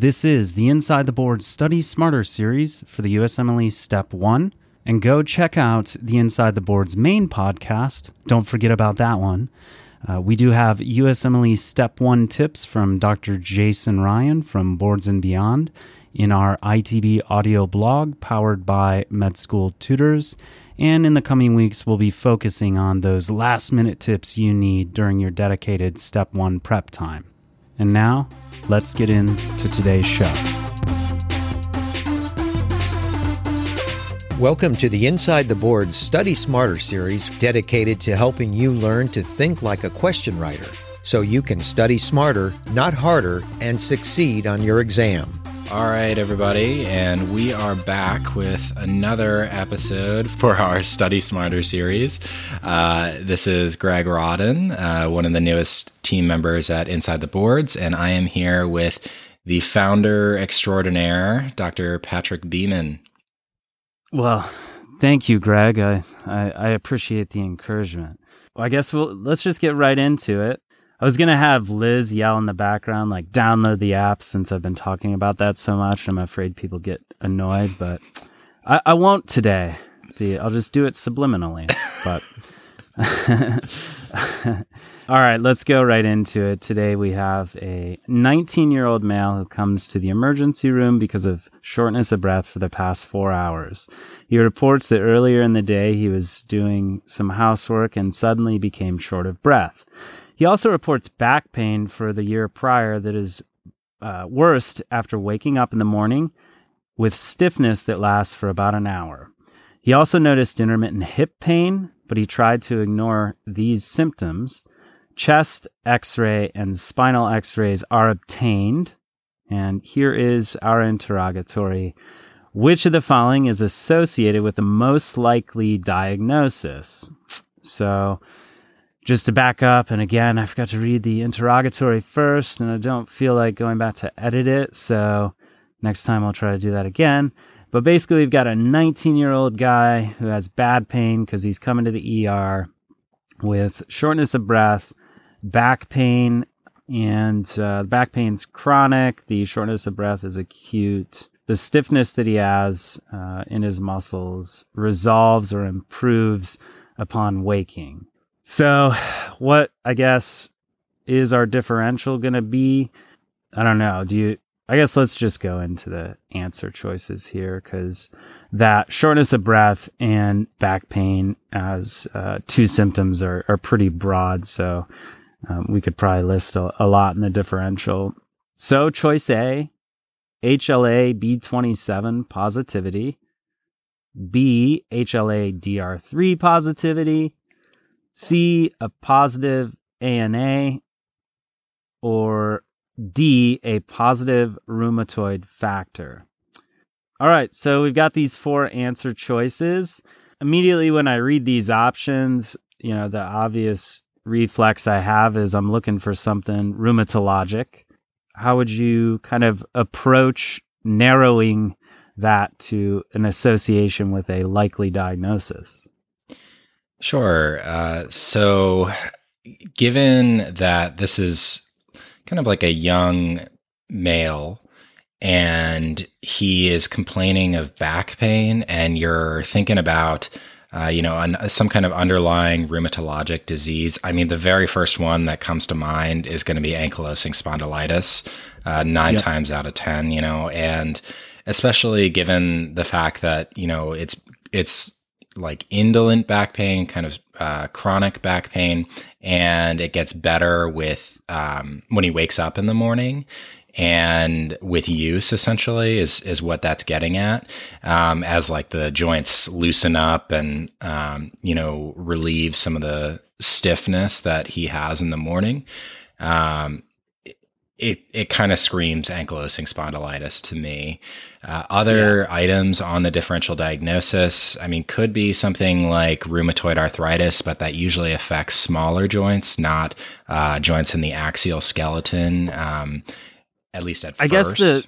This is the Inside the Board Study Smarter series for the USMLE Step 1. And go check out the Inside the Boards main podcast. Don't forget about that one. Uh, we do have USMLE Step 1 tips from Dr. Jason Ryan from Boards and Beyond in our ITB audio blog powered by Med School Tutors. And in the coming weeks, we'll be focusing on those last minute tips you need during your dedicated Step 1 prep time. And now, let's get into today's show. Welcome to the Inside the Board Study Smarter series dedicated to helping you learn to think like a question writer so you can study smarter, not harder, and succeed on your exam. All right, everybody, and we are back with another episode for our Study Smarter series. Uh, this is Greg Rawdon, uh, one of the newest team members at Inside the Boards, and I am here with the founder extraordinaire, Dr. Patrick Beeman. Well, thank you, Greg. I, I, I appreciate the encouragement. Well, I guess we'll let's just get right into it. I was gonna have Liz yell in the background, like download the app, since I've been talking about that so much. I'm afraid people get annoyed, but I, I won't today. See, I'll just do it subliminally. But all right, let's go right into it. Today we have a 19 year old male who comes to the emergency room because of shortness of breath for the past four hours. He reports that earlier in the day he was doing some housework and suddenly became short of breath. He also reports back pain for the year prior that is uh, worst after waking up in the morning with stiffness that lasts for about an hour. He also noticed intermittent hip pain, but he tried to ignore these symptoms. Chest x ray and spinal x rays are obtained. And here is our interrogatory Which of the following is associated with the most likely diagnosis? So, just to back up, and again, I forgot to read the interrogatory first, and I don't feel like going back to edit it. So next time I'll try to do that again. But basically, we've got a 19 year old guy who has bad pain because he's coming to the ER with shortness of breath, back pain, and uh, back pain's chronic. The shortness of breath is acute. The stiffness that he has uh, in his muscles resolves or improves upon waking. So, what I guess is our differential going to be? I don't know. Do you? I guess let's just go into the answer choices here because that shortness of breath and back pain as uh, two symptoms are, are pretty broad. So um, we could probably list a, a lot in the differential. So, choice A HLA B27 positivity, B HLA DR3 positivity, C, a positive ANA, or D, a positive rheumatoid factor. All right, so we've got these four answer choices. Immediately when I read these options, you know, the obvious reflex I have is I'm looking for something rheumatologic. How would you kind of approach narrowing that to an association with a likely diagnosis? Sure. Uh, so, given that this is kind of like a young male and he is complaining of back pain, and you're thinking about, uh, you know, an, some kind of underlying rheumatologic disease. I mean, the very first one that comes to mind is going to be ankylosing spondylitis, uh, nine yep. times out of 10, you know, and especially given the fact that, you know, it's, it's like indolent back pain, kind of uh, chronic back pain, and it gets better with um, when he wakes up in the morning. And with use essentially is is what that's getting at um, as like the joints loosen up and um, you know relieve some of the stiffness that he has in the morning. Um, it it kind of screams ankylosing spondylitis to me. Uh, other yeah. items on the differential diagnosis, I mean, could be something like rheumatoid arthritis, but that usually affects smaller joints, not uh, joints in the axial skeleton. Um, at least at I first. guess the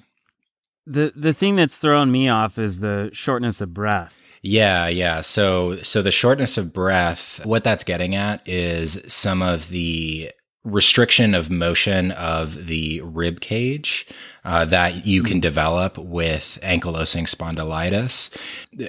the the thing that's thrown me off is the shortness of breath. Yeah, yeah. So so the shortness of breath, what that's getting at is some of the restriction of motion of the rib cage uh, that you can develop with ankylosing spondylitis.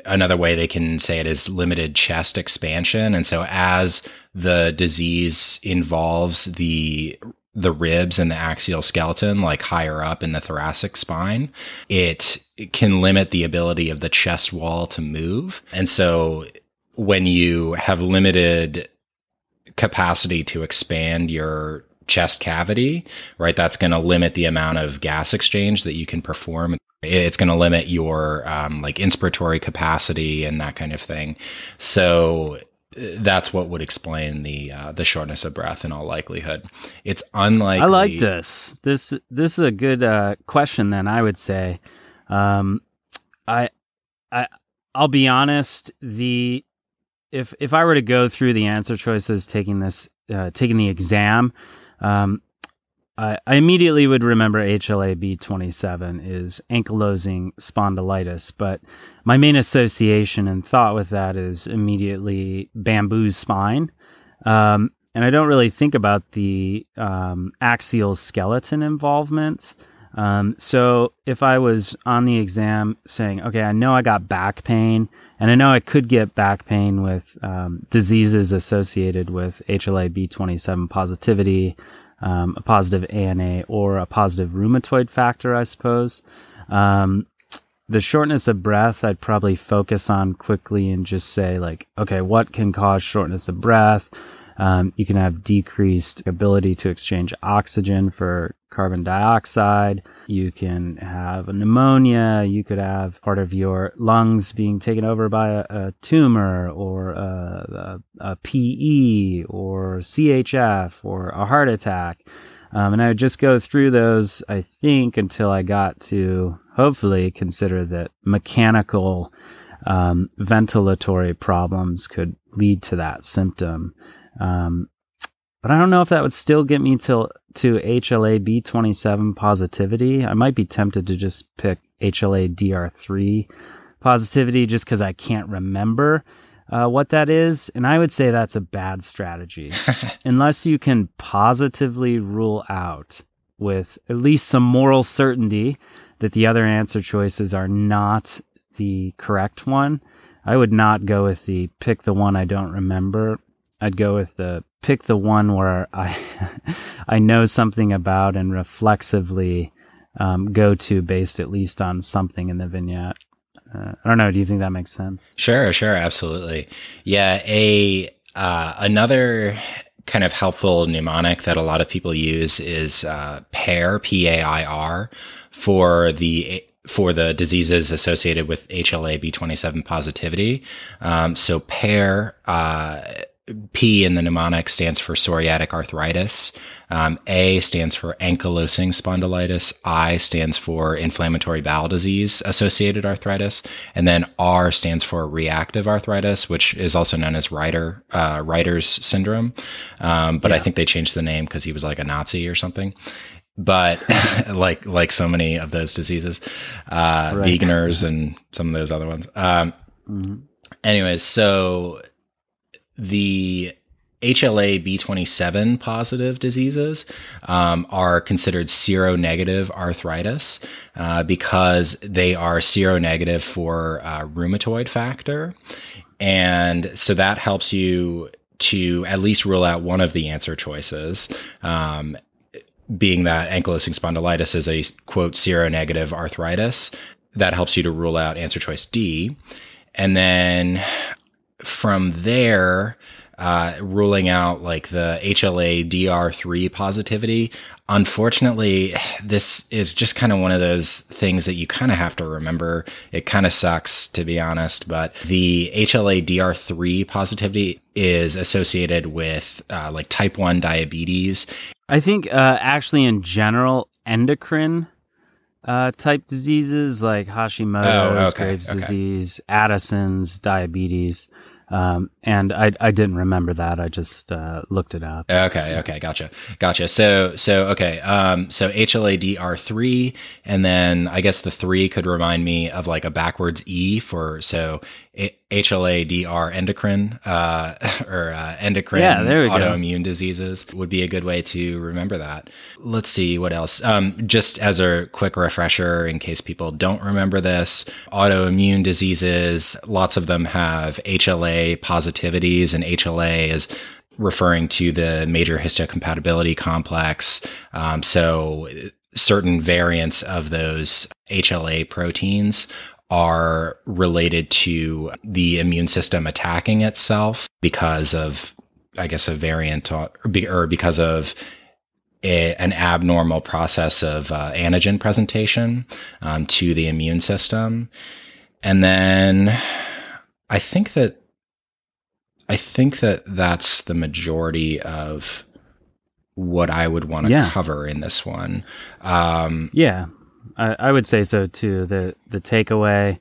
Another way they can say it is limited chest expansion. And so as the disease involves the the ribs and the axial skeleton, like higher up in the thoracic spine, it, it can limit the ability of the chest wall to move. And so when you have limited capacity to expand your chest cavity, right? That's going to limit the amount of gas exchange that you can perform. It's going to limit your um, like inspiratory capacity and that kind of thing. So uh, that's what would explain the uh, the shortness of breath in all likelihood. It's unlikely. I like this. This this is a good uh, question. Then I would say, um, I I I'll be honest. The if if I were to go through the answer choices, taking this uh, taking the exam, um, I, I, immediately would remember HLA-B27 is ankylosing spondylitis, but my main association and thought with that is immediately bamboo spine. Um, and I don't really think about the um, axial skeleton involvement. Um, so if I was on the exam saying, okay, I know I got back pain, and I know I could get back pain with um, diseases associated with HLA-B27 positivity, um, a positive ANA, or a positive rheumatoid factor, I suppose. Um, the shortness of breath, I'd probably focus on quickly and just say, like, okay, what can cause shortness of breath? Um, you can have decreased ability to exchange oxygen for carbon dioxide. You can have a pneumonia. You could have part of your lungs being taken over by a, a tumor or a, a, a, PE or CHF or a heart attack. Um, and I would just go through those, I think, until I got to hopefully consider that mechanical um, ventilatory problems could lead to that symptom. Um, but I don't know if that would still get me till to HLA B27 positivity. I might be tempted to just pick HLA DR3 positivity just because I can't remember uh, what that is. And I would say that's a bad strategy unless you can positively rule out with at least some moral certainty that the other answer choices are not the correct one. I would not go with the pick the one I don't remember I'd go with the pick the one where I I know something about and reflexively um, go to based at least on something in the vignette. Uh, I don't know. Do you think that makes sense? Sure, sure, absolutely. Yeah, a uh, another kind of helpful mnemonic that a lot of people use is uh, PAIR, P A I R, for the for the diseases associated with HLA B27 positivity. Um, so PAIR uh, P in the mnemonic stands for psoriatic arthritis. Um, A stands for ankylosing spondylitis. I stands for inflammatory bowel disease associated arthritis. And then R stands for reactive arthritis, which is also known as Reiter, uh, Reiter's syndrome. Um, but yeah. I think they changed the name because he was like a Nazi or something but like like so many of those diseases, uh, right. Wegener's and some of those other ones. Um, mm-hmm. Anyways, so the HLA B27 positive diseases um, are considered seronegative arthritis uh, because they are seronegative for uh, rheumatoid factor. And so that helps you to at least rule out one of the answer choices. Um, being that ankylosing spondylitis is a quote seronegative arthritis, that helps you to rule out answer choice D. And then from there, uh, ruling out like the HLA DR3 positivity. Unfortunately, this is just kind of one of those things that you kind of have to remember. It kind of sucks, to be honest, but the HLA DR3 positivity is associated with uh, like type 1 diabetes. I think uh, actually, in general, endocrine uh, type diseases like Hashimoto's, oh, okay, Graves' okay. disease, Addison's, diabetes. Um, and I, I didn't remember that. I just uh, looked it up. Okay, okay, gotcha, gotcha. So, so okay, um, so HLA-DR three, and then I guess the three could remind me of like a backwards E for so HLA-DR endocrine uh, or uh, endocrine Yeah, we go. autoimmune diseases would be a good way to remember that. Let's see what else. Um, just as a quick refresher, in case people don't remember this, autoimmune diseases, lots of them have HLA positivities, and HLA is referring to the major histocompatibility complex. Um, so certain variants of those HLA proteins are related to the immune system attacking itself because of, I guess, a variant or, because of a, an abnormal process of uh, antigen presentation um, to the immune system. And then I think that I think that that's the majority of what I would want to Yeah. cover in this one. Um, Yeah, I, I would say so too. The the takeaway: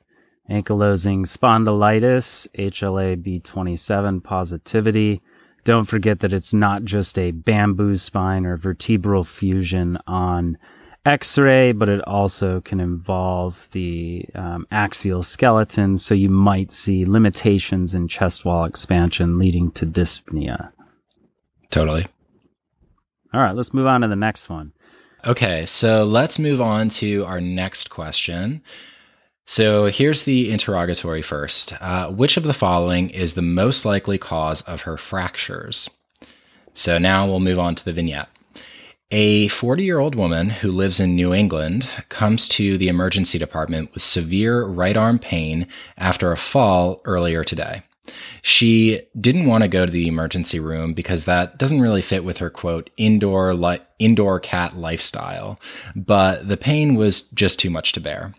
ankylosing spondylitis, HLA-B27 positivity. Don't forget that it's not just a bamboo spine or vertebral fusion on X-ray, but it also can involve the um, axial skeleton. So you might see limitations in chest wall expansion, leading to dyspnea. totally. All right, let's move on to the next one. Okay, so let's move on to our next question. So here's the interrogatory first. Uh, which of the following is the most likely cause of her fractures? So now we'll move on to the vignette. A 40 year old woman who lives in New England comes to the emergency department with severe right arm pain after a fall earlier today. She didn't want to go to the emergency room because that doesn't really fit with her quote indoor li- indoor cat lifestyle, but the pain was just too much to bear.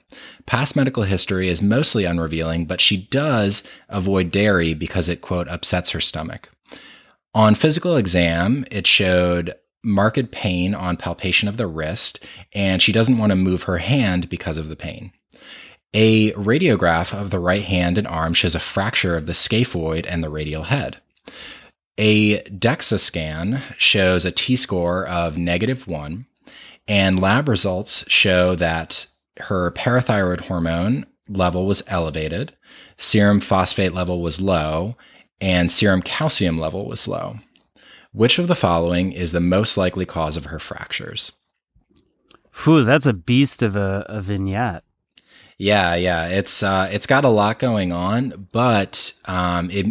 Past medical history is mostly unrevealing, but she does avoid dairy because it quote upsets her stomach. On physical exam, it showed marked pain on palpation of the wrist, and she doesn't want to move her hand because of the pain. A radiograph of the right hand and arm shows a fracture of the scaphoid and the radial head. A DEXA scan shows a T score of negative one, and lab results show that her parathyroid hormone level was elevated, serum phosphate level was low, and serum calcium level was low. Which of the following is the most likely cause of her fractures? Whew, that's a beast of a, a vignette. Yeah, yeah, it's uh, it's got a lot going on, but um, it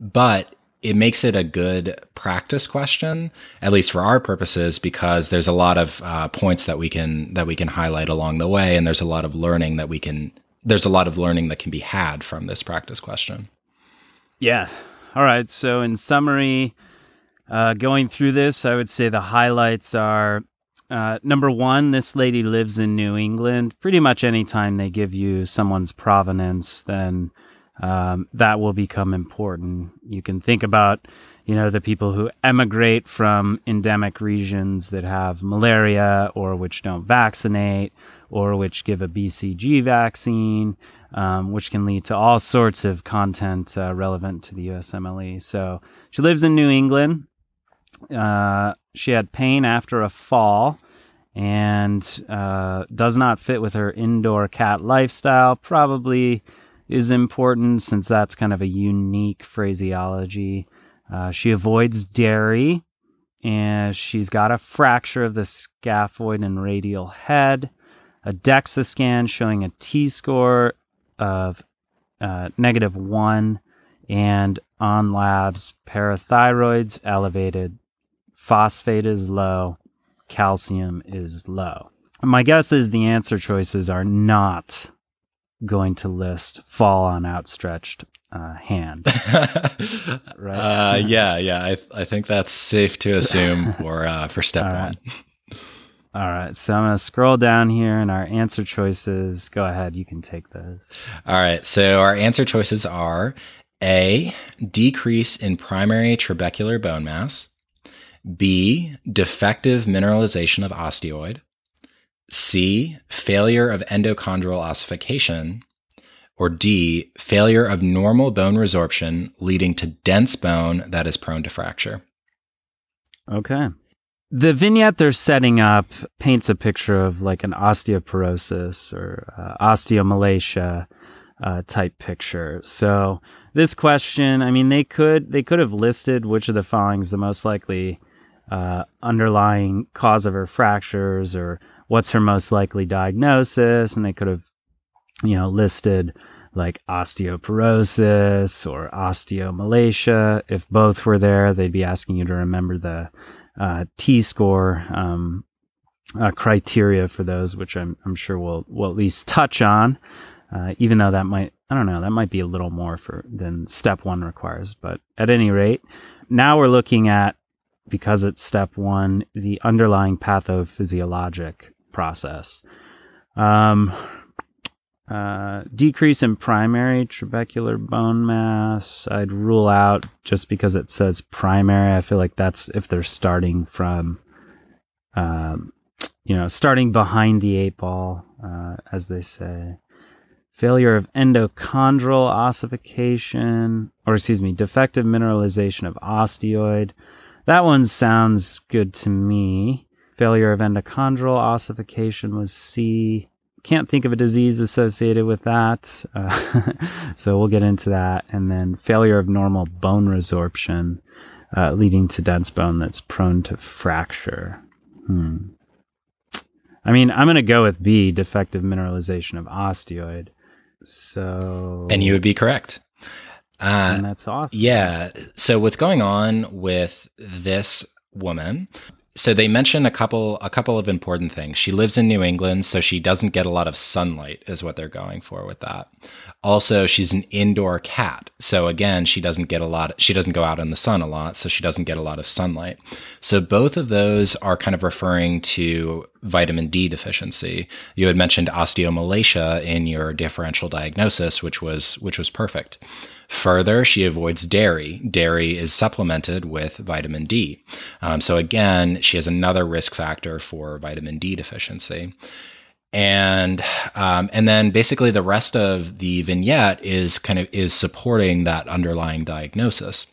but it makes it a good practice question, at least for our purposes, because there's a lot of uh, points that we can that we can highlight along the way, and there's a lot of learning that we can there's a lot of learning that can be had from this practice question. Yeah. All right. So, in summary, uh, going through this, I would say the highlights are uh, number one, this lady lives in New England. Pretty much anytime they give you someone's provenance, then um, that will become important. You can think about, you know, the people who emigrate from endemic regions that have malaria or which don't vaccinate or which give a BCG vaccine, um, which can lead to all sorts of content uh, relevant to the USMLE. So she lives in New England. Uh, she had pain after a fall and uh, does not fit with her indoor cat lifestyle. Probably is important since that's kind of a unique phraseology. Uh, she avoids dairy and she's got a fracture of the scaphoid and radial head, a DEXA scan showing a T score of uh, negative one, and on labs, parathyroids elevated, phosphate is low, calcium is low. My guess is the answer choices are not going to list fall on outstretched uh, hand. Right. Uh, yeah, yeah. I I think that's safe to assume for uh, for step All one. right. All right, so I'm going to scroll down here and our answer choices. Go ahead, you can take those. All right. So our answer choices are A, decrease in primary trabecular bone mass, B, defective mineralization of osteoid, C, failure of endochondral ossification, or D, failure of normal bone resorption leading to dense bone that is prone to fracture. Okay. The vignette they're setting up paints a picture of like an osteoporosis or uh, osteomalacia. uh, type picture. So this question, I mean, they could they could have listed which of the following is the most likely uh, underlying cause of her fractures or what's her most likely diagnosis, and they could have you know listed like osteoporosis or osteomalacia. If both were there, they'd be asking you to remember the uh, T score um, uh, criteria for those, which I'm, I'm sure we'll, we'll at least touch on, uh, even though that might, I don't know, that might be a little more for than step one requires. But at any rate, now we're looking at, because it's step one, the underlying pathophysiologic process. Um, uh, decrease in primary trabecular bone mass, I'd rule out just because it says primary. I feel like that's if they're starting from, um, you know, starting behind the eight ball, uh, as they say. Failure of endochondral ossification, or excuse me, defective mineralization of osteoid. That one sounds good to me. Failure of endochondral ossification was C can't think of a disease associated with that. Uh, so we'll get into that. And then failure of normal bone resorption, uh, leading to dense bone that's prone to fracture. Hmm. I mean, I'm going to go with B, defective mineralization of osteoid. So. And you would be correct. Uh, and that's awesome. Yeah. So what's going on with this woman so they mention a couple a couple of important things. She lives in New England, so she doesn't get a lot of sunlight is what they're going for with that. Also, she's an indoor cat. So again, she doesn't get a lot she doesn't go out in the sun a lot, so she doesn't get a lot of sunlight. So both of those are kind of referring to vitamin D deficiency. You had mentioned osteomalacia in your differential diagnosis, which was which was perfect. Further, she avoids dairy. Dairy is supplemented with vitamin D. Um, so again, she has another risk factor for vitamin D deficiency. And um, and then basically the rest of the vignette is kind of is supporting that underlying diagnosis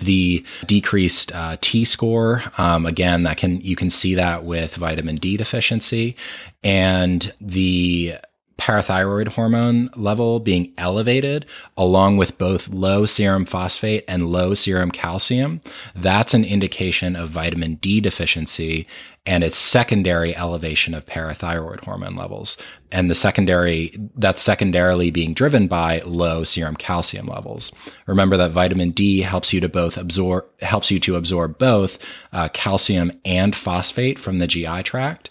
the decreased uh, T score. Um, again, that can you can see that with vitamin D deficiency, and the parathyroid hormone level being elevated along with both low serum phosphate and low serum calcium, that's an indication of vitamin D deficiency and its secondary elevation of parathyroid hormone levels. And the secondary, that's secondarily being driven by low serum calcium levels. Remember that vitamin D helps you to both absorb, helps you to absorb both uh, calcium and phosphate from the GI tract.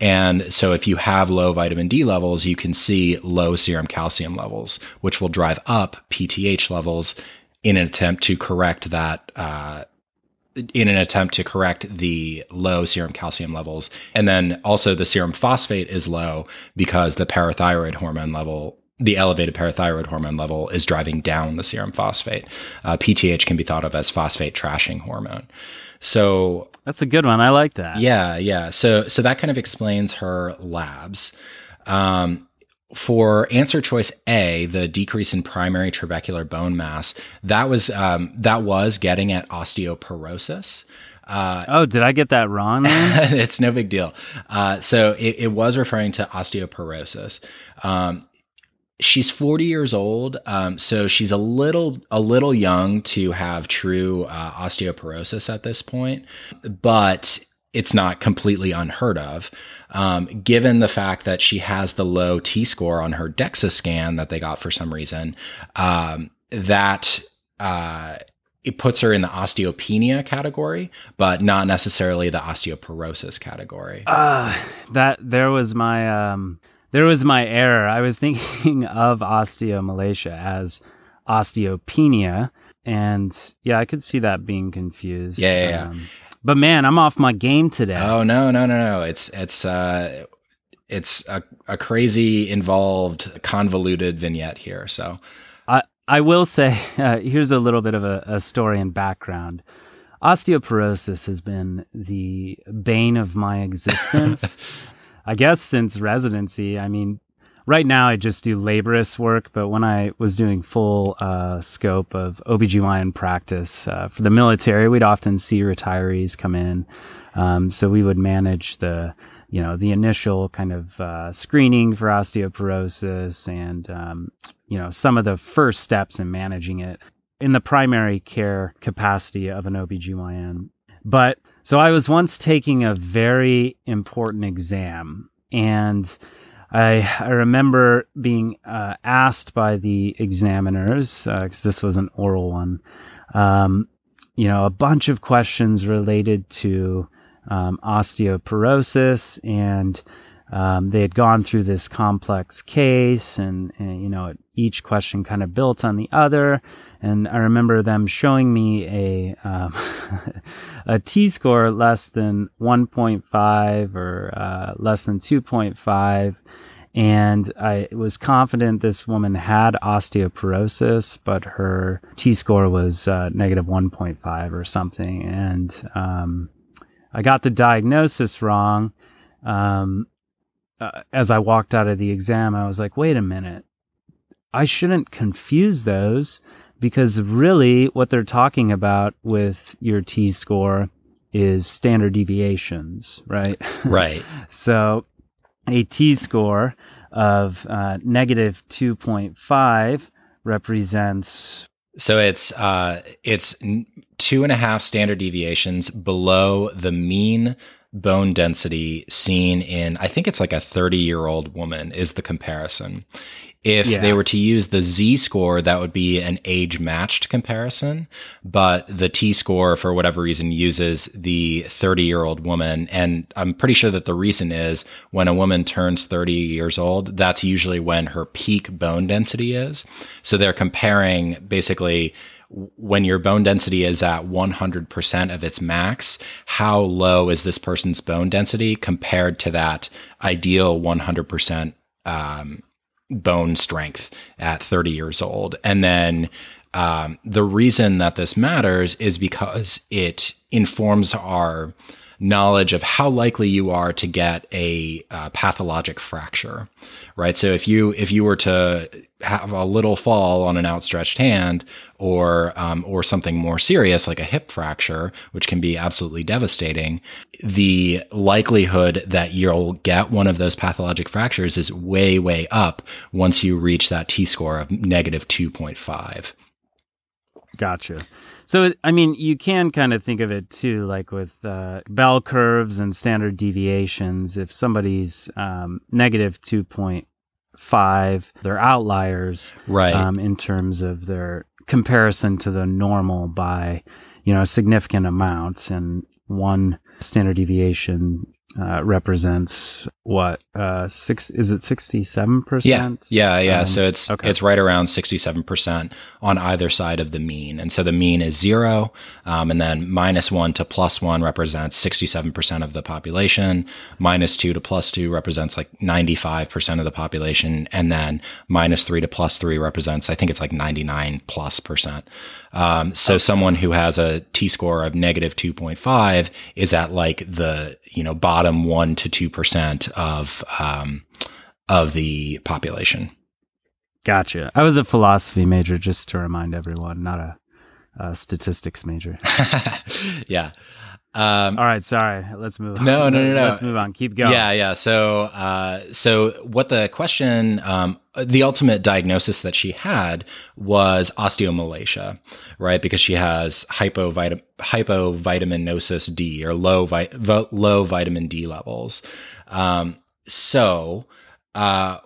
And so if you have low vitamin D levels, you can see low serum calcium levels, which will drive up PTH levels in an attempt to correct that, uh, in an attempt to correct the low serum calcium levels. And then also the serum phosphate is low because the parathyroid hormone level, the elevated parathyroid hormone level is driving down the serum phosphate. Uh, PTH can be thought of as phosphate trashing hormone. So that's a good one. I like that. Yeah, yeah. So so that kind of explains her labs. Um, for answer choice A, the decrease in primary trabecular bone mass, that was um, that was getting at osteoporosis. Uh, oh, did I get that wrong? it's no big deal. Uh, so it, it, was referring to osteoporosis. Um, she's 40 years old, um, so she's a little a little young to have true uh, osteoporosis at this point, but it's not completely unheard of, um, given the fact that she has the low T score on her DEXA scan that they got for some reason. Um, that uh, it puts her in the osteopenia category, but not necessarily the osteoporosis category. Uh, that there was my um, there was my error. I was thinking of osteomalacia as osteopenia, and yeah, I could see that being confused. Yeah, yeah. yeah. Um, but man, I'm off my game today. Oh no, no, no, no! It's it's uh, it's a, a crazy, involved, convoluted vignette here. So, I I will say uh, here's a little bit of a, a story and background. Osteoporosis has been the bane of my existence. I guess since residency. I mean, right now I just do laborist work, but when I was doing full uh, scope of OBGYN practice uh, for the military, we'd often see retirees come in. Um, so we would manage the, you know, the initial kind of uh, screening for osteoporosis and um, you know, some of the first steps in managing it in the primary care capacity of an OBGYN. But so I was once taking a very important exam and I, I remember being uh, asked by the examiners, because uh, this was an oral one, um, you know, a bunch of questions related to um, osteoporosis and um, they had gone through this complex case and, and, you know each question kind of built on the other and i remember them showing me a um, a t score less than 1.5 or uh, less than 2.5 and I was confident this woman had osteoporosis, but her T score was uh, negative 1.5 or something. And um, I got the diagnosis wrong. Um, uh, as I walked out of the exam, I was like, wait a minute. I shouldn't confuse those because really what they're talking about with your T score is standard deviations, right? Right. so a T score of uh, negative 2.5 represents. So it's uh, it's two and a half standard deviations below the mean bone density seen in, I think it's like a 30 year old woman is the comparison. If yeah. they were to use the Z score, that would be an age matched comparison. But the T score, for whatever reason, uses the 30 year old woman. And I'm pretty sure that the reason is when a woman turns 30 years old, that's usually when her peak bone density is. So they're comparing basically when your bone density is at 100% of its max, how low is this person's bone density compared to that ideal 100% um, bone strength at 30 years old? And then um, the reason that this matters is because it informs our knowledge of how likely you are to get a uh, pathologic fracture, right? So if you if you were to have a little fall on an outstretched hand, or um, or something more serious like a hip fracture, which can be absolutely devastating, the likelihood that you'll get one of those pathologic fractures is way way up once you reach that T score of negative two point five. Gotcha. So, I mean, you can kind of think of it too, like with uh, bell curves and standard deviations. If somebody's um, negative 2.5, they're outliers. Right. Um, in terms of their comparison to the normal by, you know, a significant amount. And one standard deviation uh, represents what uh six is it 67% yeah. Yeah yeah. Um, so it's okay. it's right around 67% on either side of the mean. And so the mean is zero um, and then minus one to plus one represents 67% of the population. Minus two to plus two represents like 95% of the population. And then minus three to plus three represents i think it's like 99 plus percent um, so okay. someone who has a t score of negative 2.5 is at like the you know bottom one to two percent of um, of the population. Gotcha. I was a philosophy major, just to remind everyone, not a, a statistics major. yeah. Um, All right, sorry. Let's move. On. No, no, no, no. Let's move on. Keep going. Yeah, yeah. So, uh, so what the question, um, the ultimate diagnosis that she had was osteomalacia, right? Because she has hypovit- hypovitaminosis D or low vi- low vitamin D levels. Um, so, uh,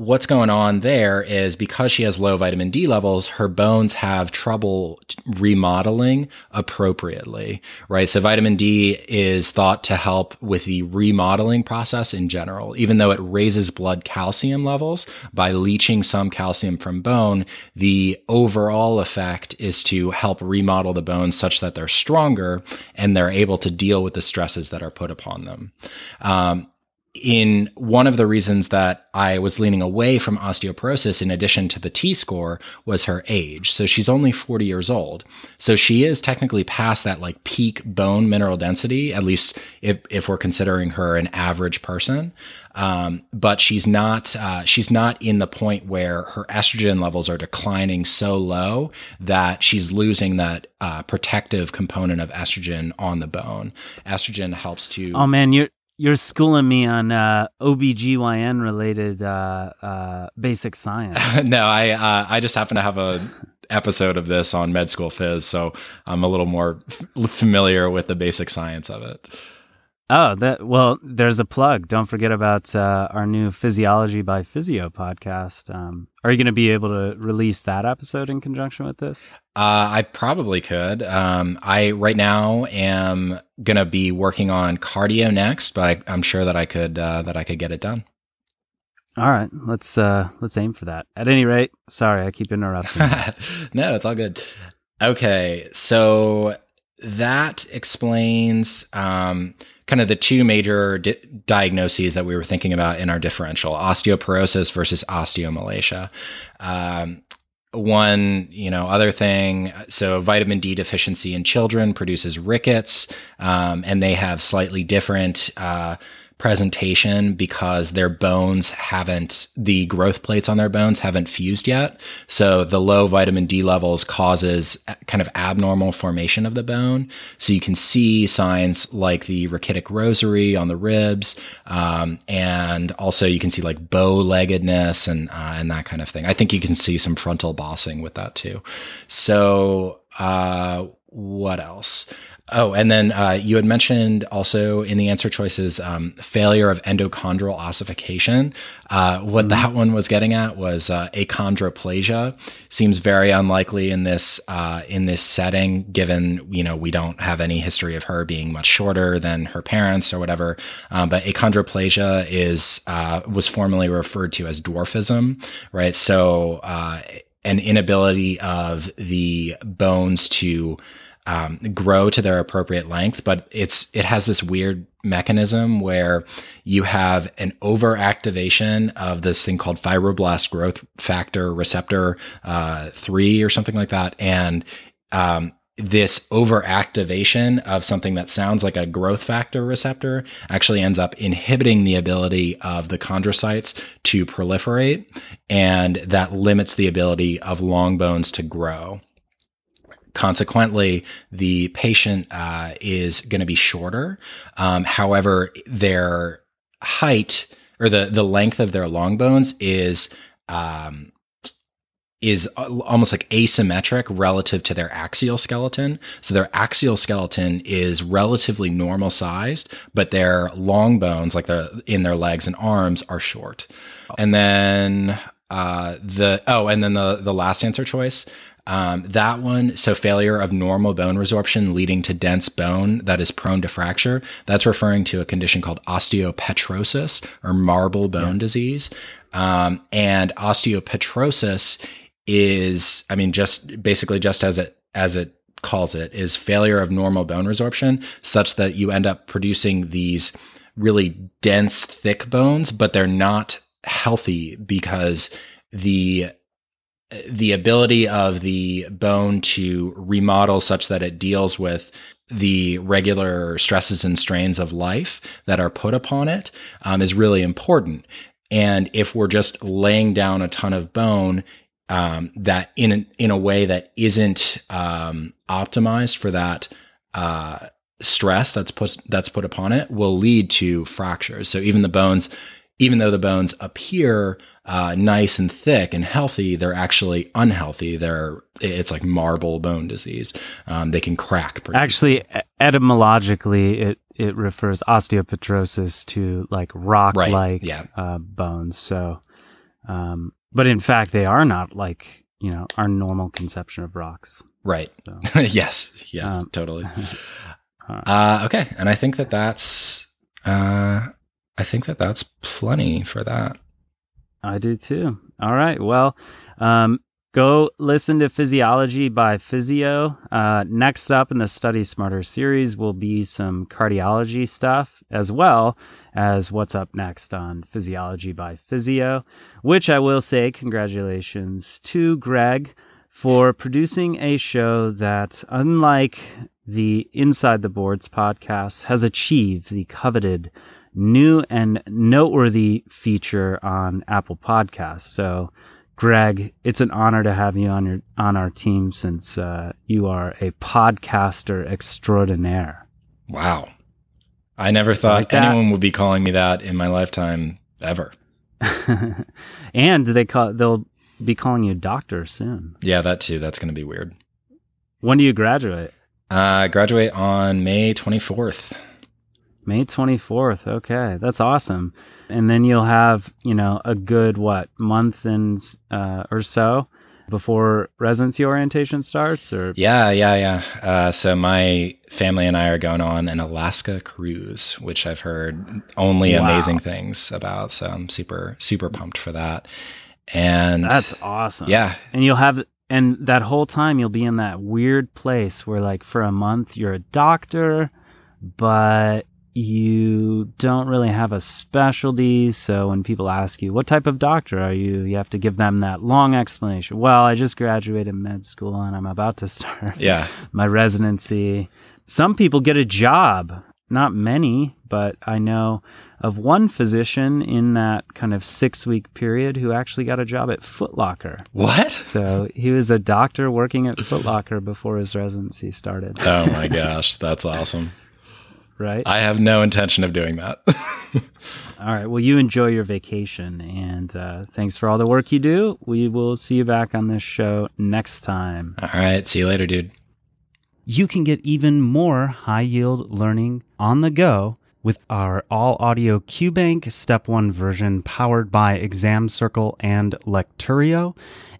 what's going on there is because she has low vitamin D levels, her bones have trouble remodeling appropriately, right? So vitamin D is thought to help with the remodeling process in general, even though it raises blood calcium levels by leaching some calcium from bone. The overall effect is to help remodel the bones such that they're stronger and they're able to deal with the stresses that are put upon them. Um, in one of the reasons that I was leaning away from osteoporosis, in addition to the T score, was her age. So she's only 40 years old. So she is technically past that like peak bone mineral density, at least if, if we're considering her an average person. Um, but she's not, uh, she's not in the point where her estrogen levels are declining so low that she's losing that, uh, protective component of estrogen on the bone. Estrogen helps to. Oh man, you're, you're schooling me on uh, OBGYN related uh, uh, basic science. no, I uh, I just happen to have a episode of this on Med School Phys, so I'm a little more f- familiar with the basic science of it. Oh, that well, there's a plug. Don't forget about uh, our new Physiology by Physio podcast. Um, are you going to be able to release that episode in conjunction with this? Uh, I probably could. Um, I right now am going to be working on cardio next, but I, am sure that I could uh, that I could get it done. All right, let's uh, let's aim for that. At any rate, sorry I keep interrupting. no, it's all good. Okay, so that explains um, kind of the two major di- diagnoses that we were thinking about in our differential osteoporosis versus osteomalacia. Um, one, you know, other thing. So, vitamin D deficiency in children produces rickets, um, and they have slightly different uh, presentation because their bones haven't the growth plates on their bones haven't fused yet. So the low vitamin d levels causes kind of abnormal formation of the bone. So you can see signs like the rachitic rosary on the ribs um, and also you can see like bow-leggedness and uh, and that kind of thing. I think you can see some frontal bossing with that too. So uh, what else Oh, and then uh, you had mentioned also in the answer choices um, failure of endochondral ossification. Uh, what mm-hmm. that one was getting at was uh, achondroplasia. Seems very unlikely in this uh, in this setting, given you know we don't have any history of her being much shorter than her parents or whatever. Um, but achondroplasia is uh, was formerly referred to as dwarfism, right? So uh, an inability of the bones to um, grow to their appropriate length, but it's it has this weird mechanism where you have an overactivation of this thing called fibroblast growth factor receptor uh, three or something like that, and um, this overactivation of something that sounds like a growth factor receptor actually ends up inhibiting the ability of the chondrocytes to proliferate, and that limits the ability of long bones to grow. Consequently, the patient uh, is going to be shorter. Um, however, their height or the the length of their long bones is um, is almost like asymmetric relative to their axial skeleton. So their axial skeleton is relatively normal sized, but their long bones, like the in their legs and arms, are short. And then uh, the oh, and then the the last answer choice um, that one, so failure of normal bone resorption leading to dense bone that is prone to fracture. That's referring to a condition called osteopetrosis or marble bone yeah. disease. Um, and osteopetrosis is, I mean, just basically just as it as it calls it, is failure of normal bone resorption, such that you end up producing these really dense, thick bones, but they're not healthy because the the ability of the bone to remodel such that it deals with the regular stresses and strains of life that are put upon it um, is really important. And if we're just laying down a ton of bone um, that in in a way that isn't um, optimized for that uh, stress that's put that's put upon it, will lead to fractures. So even the bones even though the bones appear uh, nice and thick and healthy, they're actually unhealthy. They're it's like marble bone disease. Um, they can crack. Actually, etymologically, it it refers osteopetrosis to like rock like right. yeah. uh, bones. So, um, but in fact, they are not like you know our normal conception of rocks. Right. So, yes. Yes. Um, totally. uh, okay, and I think that that's. Uh, I think that that's plenty for that. I do too. All right. Well, um, go listen to Physiology by Physio. Uh, next up in the Study Smarter series will be some cardiology stuff as well as what's up next on Physiology by Physio, which I will say congratulations to Greg for producing a show that, unlike the Inside the Boards podcast, has achieved the coveted new and noteworthy feature on Apple Podcasts. So, Greg, it's an honor to have you on your on our team since uh, you are a podcaster extraordinaire. Wow. I never thought Like anyone would be calling me that in my lifetime ever. and they call they'll be calling you doctor soon. Yeah, that too. That's going to be weird. When do you graduate? Uh, graduate on May 24th. May 24th. Okay, that's awesome. And then you'll have, you know, a good what month and uh, or so before residency orientation starts, or Yeah, yeah, yeah. Uh, so my family and I are going on an Alaska cruise, which I've heard only Wow. amazing things about. So I'm super, super pumped for that. And that's awesome. yeah, and you'll have and that whole time you'll be in that weird place where like for a month you're a doctor but you don't really have a specialty. So when people ask you what type of doctor are you? you have to give them that long explanation. Well i just graduated med school and i'm about to start yeah, my residency. Some people get a job not many but i know of one physician in that kind of six week period who actually got a job at Foot Locker. what? So he was a doctor working at Foot Locker before his residency started, Oh my gosh, that's awesome. right? I have no intention of doing that. all right. Well, you enjoy your vacation, and uh, thanks for all the work you do. We will see you back on this show next time. All right, see you later, dude. You can get even more high yield learning on the go with our all audio QBank Step 1 version powered by Exam Circle and Lecturio,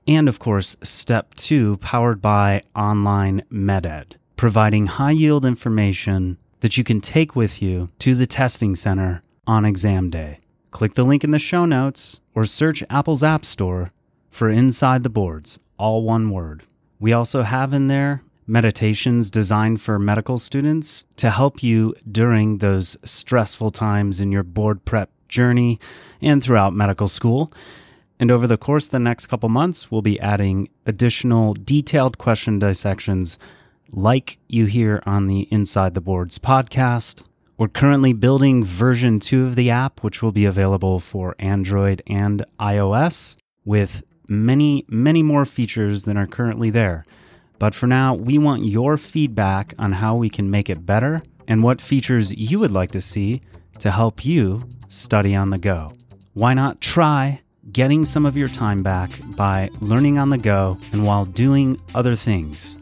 and of course, Step 2 powered by Online MedEd, providing high yield information that you can take with you to the testing center on exam day. Click the link in the show notes or search Apple's App Store for Inside the Boards, all one word. We also have in there meditations designed for medical students to help you during those stressful times in your board prep journey and throughout medical school. And over the course of the next couple months, we'll be adding additional detailed question dissections like you hear on the Inside the Boards podcast. We're currently building version 2 of the app, which will be available for Android and iOS with many, many more features than are currently there. But for now, we want your feedback on how we can make it better and what features you would like to see to help you study on the go. Why not try getting some of your time back by learning on the go and while doing other things?